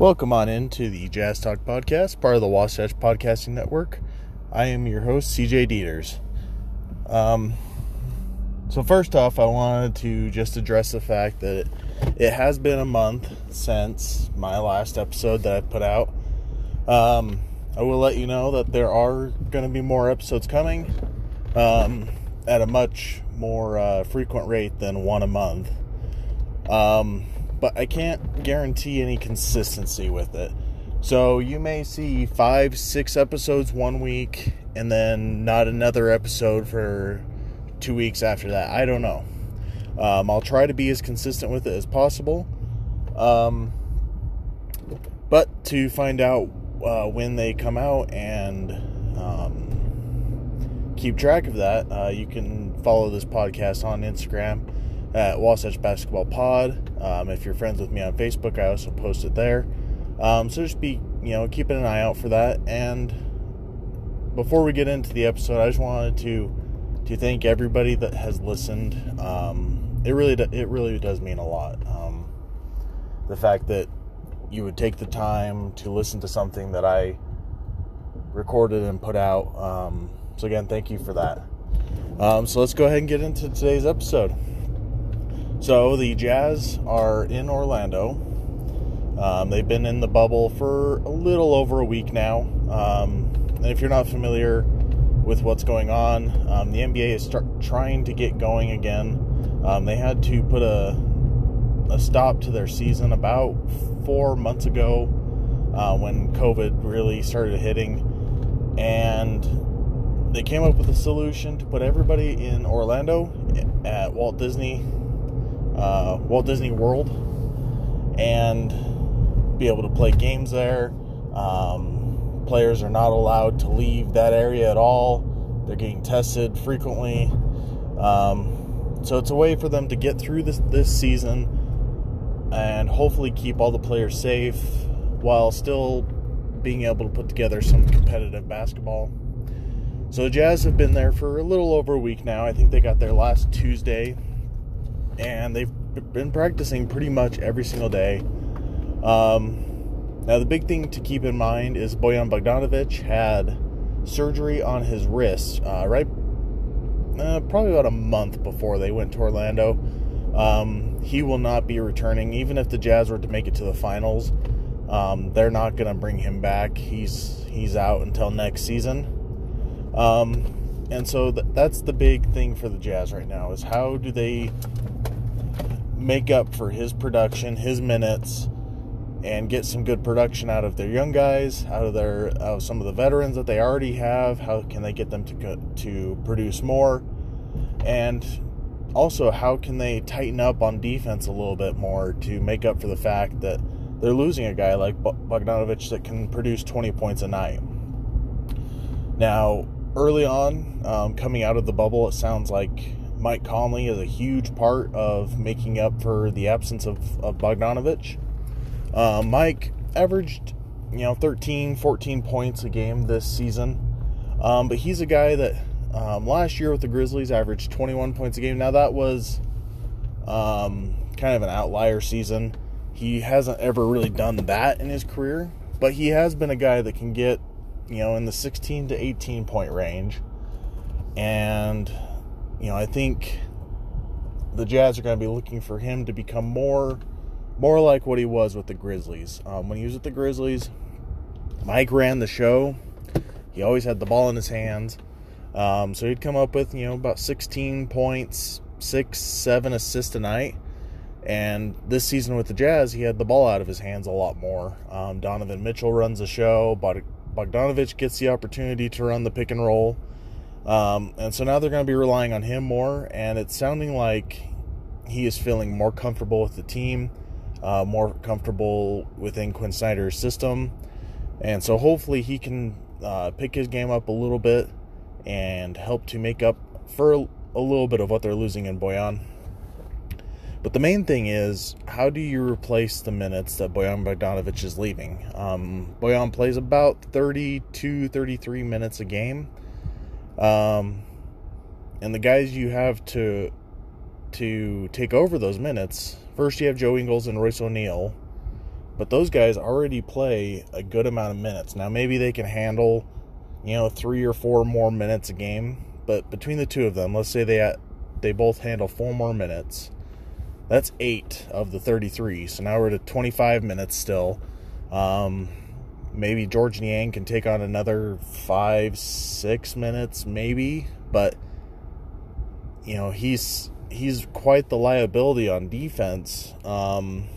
Welcome on into the Jazz Talk Podcast, part of the Wasatch Podcasting Network. I am your host, CJ Dieters. Um, so, first off, I wanted to just address the fact that it has been a month since my last episode that I put out. Um, I will let you know that there are going to be more episodes coming um, at a much more uh, frequent rate than one a month. Um, but I can't guarantee any consistency with it. So you may see five, six episodes one week, and then not another episode for two weeks after that. I don't know. Um, I'll try to be as consistent with it as possible. Um, but to find out uh, when they come out and um, keep track of that, uh, you can follow this podcast on Instagram at Wasatch Basketball Pod. Um, if you're friends with me on Facebook, I also post it there. Um, so just be, you know, keeping an eye out for that. And before we get into the episode, I just wanted to to thank everybody that has listened. Um, it really, it really does mean a lot. Um, the fact that you would take the time to listen to something that I recorded and put out. Um, so again, thank you for that. Um, so let's go ahead and get into today's episode. So the Jazz are in Orlando. Um, they've been in the bubble for a little over a week now. Um, and if you're not familiar with what's going on, um, the NBA is start trying to get going again. Um, they had to put a a stop to their season about four months ago uh, when COVID really started hitting, and they came up with a solution to put everybody in Orlando at Walt Disney uh, Walt Disney World and be able to play games there. Um, players are not allowed to leave that area at all. They're getting tested frequently. Um, so it's a way for them to get through this, this season and hopefully keep all the players safe while still being able to put together some competitive basketball. So the Jazz have been there for a little over a week now. I think they got there last Tuesday and they've been practicing pretty much every single day. Um, now, the big thing to keep in mind is Bojan Bogdanovic had surgery on his wrist uh, right uh, probably about a month before they went to Orlando. Um, he will not be returning, even if the Jazz were to make it to the finals. Um, they're not going to bring him back. He's he's out until next season. Um, and so th- that's the big thing for the Jazz right now is how do they make up for his production, his minutes, and get some good production out of their young guys, out of their out of some of the veterans that they already have. How can they get them to to produce more? And also, how can they tighten up on defense a little bit more to make up for the fact that they're losing a guy like Bogdanovic that can produce 20 points a night? Now, early on, um, coming out of the bubble, it sounds like Mike Conley is a huge part of making up for the absence of, of Bogdanovic. Uh, Mike averaged, you know, 13, 14 points a game this season. Um, but he's a guy that um, last year with the Grizzlies averaged 21 points a game. Now, that was um, kind of an outlier season. He hasn't ever really done that in his career, but he has been a guy that can get, you know, in the 16 to 18 point range. And you know, I think the Jazz are going to be looking for him to become more more like what he was with the Grizzlies. Um, when he was with the Grizzlies, Mike ran the show. He always had the ball in his hands. Um, so he'd come up with, you know, about 16 points, six, seven assists a night. And this season with the Jazz, he had the ball out of his hands a lot more. Um, Donovan Mitchell runs the show. Bogdanovic gets the opportunity to run the pick and roll. Um, and so now they're going to be relying on him more, and it's sounding like he is feeling more comfortable with the team, uh, more comfortable within Quin Snyder's system. And so hopefully he can uh, pick his game up a little bit and help to make up for a little bit of what they're losing in Bojan. But the main thing is, how do you replace the minutes that Bojan Bogdanovic is leaving? Um, Bojan plays about 32, 33 minutes a game. Um, and the guys you have to to take over those minutes. First, you have Joe Ingles and Royce O'Neale, but those guys already play a good amount of minutes. Now, maybe they can handle, you know, three or four more minutes a game, but between the two of them, let's say they they both handle four more minutes. That's eight of the 33. So now we're at 25 minutes still. Um, maybe George Niang can take on another five, six minutes, maybe, but you know he's he's quite the liability on defense. Um,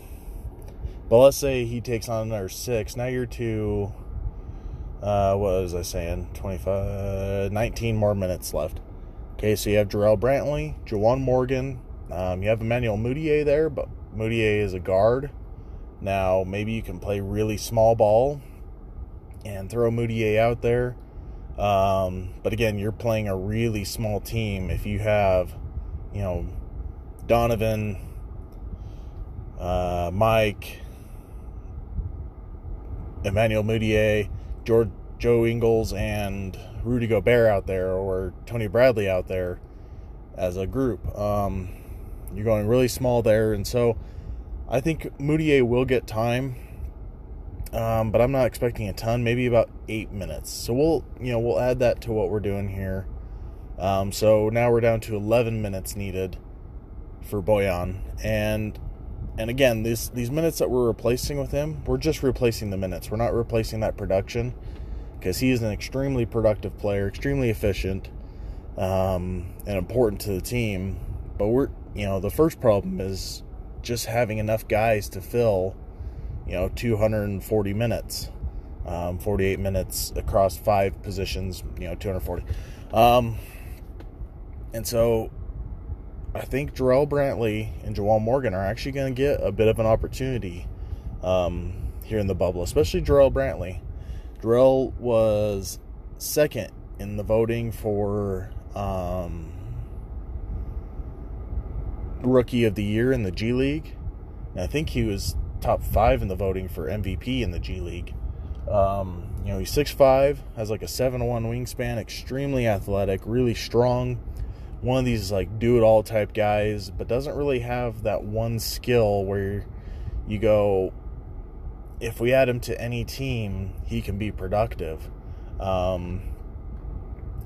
but let's say he takes on another six. Now you're to uh, what was I saying? 25, 19 more minutes left. Okay, so you have Jarrell Brantley, Juwan Morgan. Um, you have Emmanuel Mudiay there, but Mudiay is a guard. Now, maybe you can play really small ball and throw Mudiay out there. Um, but again, you're playing a really small team. If you have, you know, Donovan, uh, Mike, Emmanuel Mudiay, George, Joe Ingles, and Rudy Gobert out there, or Tony Bradley out there as a group. Um, you're going really small there, and so I think Mudiay will get time um, but I'm not expecting a ton. Maybe about eight minutes. So we'll, you know, we'll add that to what we're doing here. Um, so now we're down to 11 minutes needed for Bojan, and and again, these these minutes that we're replacing with him, we're just replacing the minutes. We're not replacing that production because he is an extremely productive player, extremely efficient, um, and important to the team. But we're, you know, the first problem is just having enough guys to fill you know 240 minutes um, 48 minutes across five positions you know 240 um, and so I think Jarrell Brantley and Juwan Morgan are actually going to get a bit of an opportunity um, here in the bubble, especially Jarrell Brantley. Jarrell was second in the voting for um, Rookie of the Year in the G League. And I think he was top five in the voting for MVP in the G League. Um, you know, he's 6'5, has like a 7 1 wingspan, extremely athletic, really strong. One of these like do it all type guys, but doesn't really have that one skill where you go, if we add him to any team, he can be productive. Um,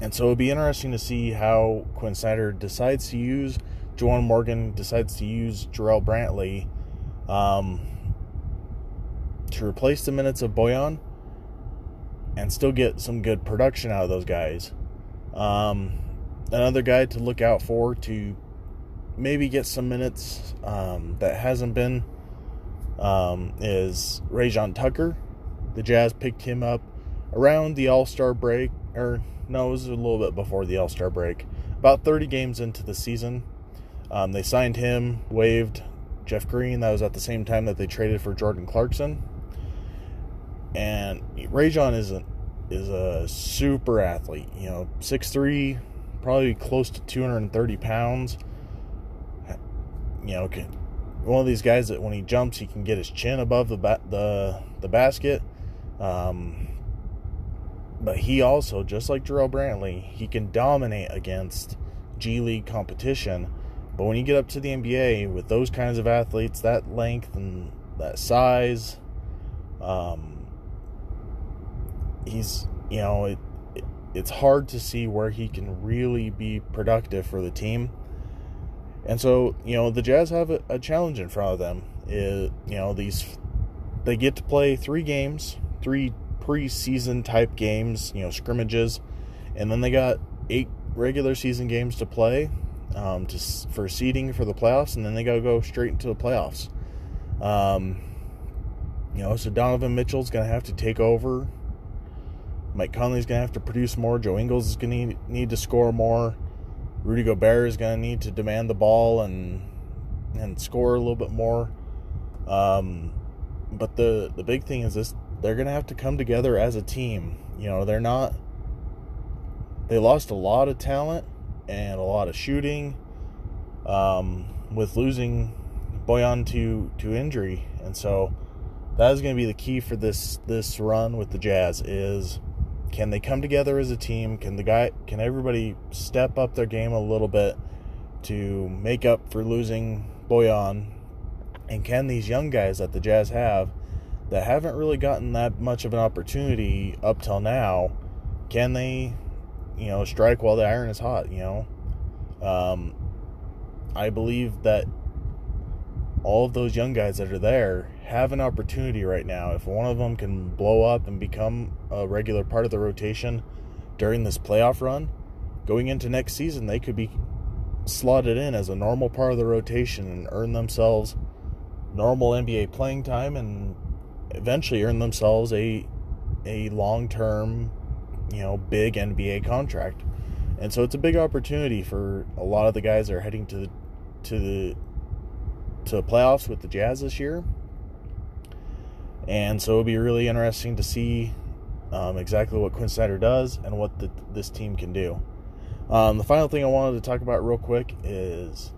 and so it'd be interesting to see how Quin Snyder decides to use Juwan Morgan, decides to use Jarrell Brantley. Um, to replace the minutes of Bojan and still get some good production out of those guys. Um, another guy to look out for to maybe get some minutes um, that hasn't been um, is Rayjon Tucker. The Jazz picked him up around the All Star break, or no, it was a little bit before the All Star break, about 30 games into the season. Um, they signed him, waived Jeff Green. That was at the same time that they traded for Jordan Clarkson. And Rayjon is a is a super athlete. You know, six three, probably close to 230 pounds. You know, can, one of these guys that when he jumps, he can get his chin above the ba- the the basket. Um, but he also, just like Jarrell Brantley, he can dominate against G League competition. But when you get up to the NBA with those kinds of athletes, that length and that size, um, he's you know it, it, it's hard to see where he can really be productive for the team. And so, you know, the Jazz have a, a challenge in front of them. It, you know, these they get to play three games, three preseason type games, you know, scrimmages, and then they got eight regular season games to play um, to for seeding for the playoffs, and then they got to go straight into the playoffs. Um, you know, so Donovan Mitchell's going to have to take over Mike Conley's going to have to produce more. Joe Ingles is going to need, to score more. Rudy Gobert is going to need to demand the ball and and score a little bit more. Um, but the the big thing is this: they're going to have to come together as a team. You know, they're not. They lost a lot of talent and a lot of shooting um, with losing Bojan to to injury, and so that is going to be the key for this this run with the Jazz is can they come together as a team? Can the guy can everybody step up their game a little bit to make up for losing Bojan? And can these young guys that the Jazz have that haven't really gotten that much of an opportunity up till now, can they, you know, strike while the iron is hot? You know, um, I believe that all of those young guys that are there have an opportunity right now. If one of them can blow up and become a regular part of the rotation during this playoff run, going into next season, they could be slotted in as a normal part of the rotation and earn themselves normal NBA playing time and eventually earn themselves a a long-term, you know, big NBA contract. And so it's a big opportunity for a lot of the guys that are heading to the to the to the playoffs with the Jazz this year. And so it'll be really interesting to see um, exactly what Quin Snyder does and what the, this team can do. Um, the final thing I wanted to talk about real quick is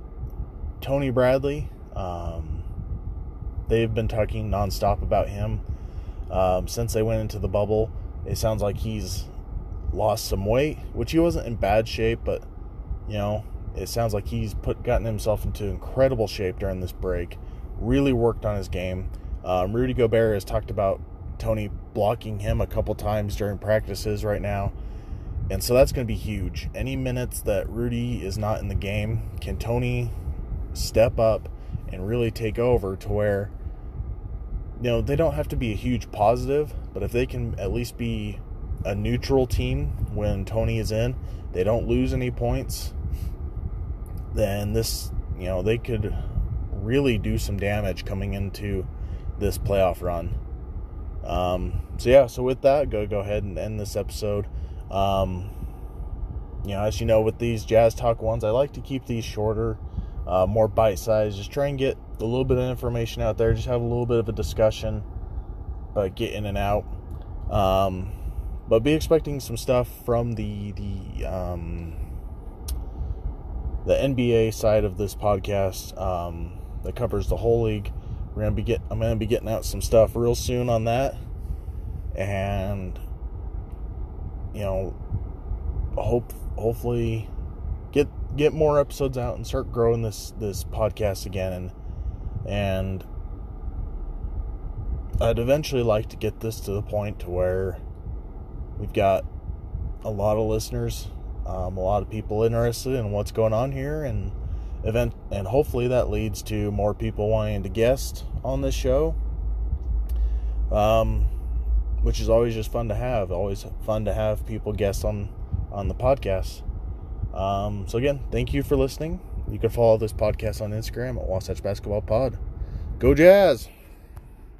Tony Bradley. Um, they've been talking nonstop about him um, since they went into the bubble. It sounds like he's lost some weight, which he wasn't in bad shape, but you know, it sounds like he's put gotten himself into incredible shape during this break. Really worked on his game. Um, Rudy Gobert has talked about Tony blocking him a couple times during practices right now. And so that's going to be huge. Any minutes that Rudy is not in the game, can Tony step up and really take over to where, you know, they don't have to be a huge positive, but if they can at least be a neutral team when Tony is in, they don't lose any points, then this, you know, they could really do some damage coming into this playoff run. Um, so yeah, so with that, go go ahead and end this episode. Um, you know, as you know, with these Jazz Talk ones, I like to keep these shorter, uh, more bite sized. Just try and get a little bit of information out there. Just have a little bit of a discussion, but get in and out. Um, but be expecting some stuff from the the um, the NBA side of this podcast um, that covers the whole league. We're gonna be get I'm gonna be getting out some stuff real soon on that, and you know, hope hopefully get get more episodes out and start growing this this podcast again and and I'd eventually like to get this to the point to where we've got a lot of listeners, um, a lot of people interested in what's going on here, and event, and hopefully that leads to more people wanting to guest on this show. Um, which is always just fun to have. Always fun to have people guest on on the podcast. Um, so again, thank you for listening. You can follow this podcast on Instagram at Wasatch Basketball Pod. Go Jazz!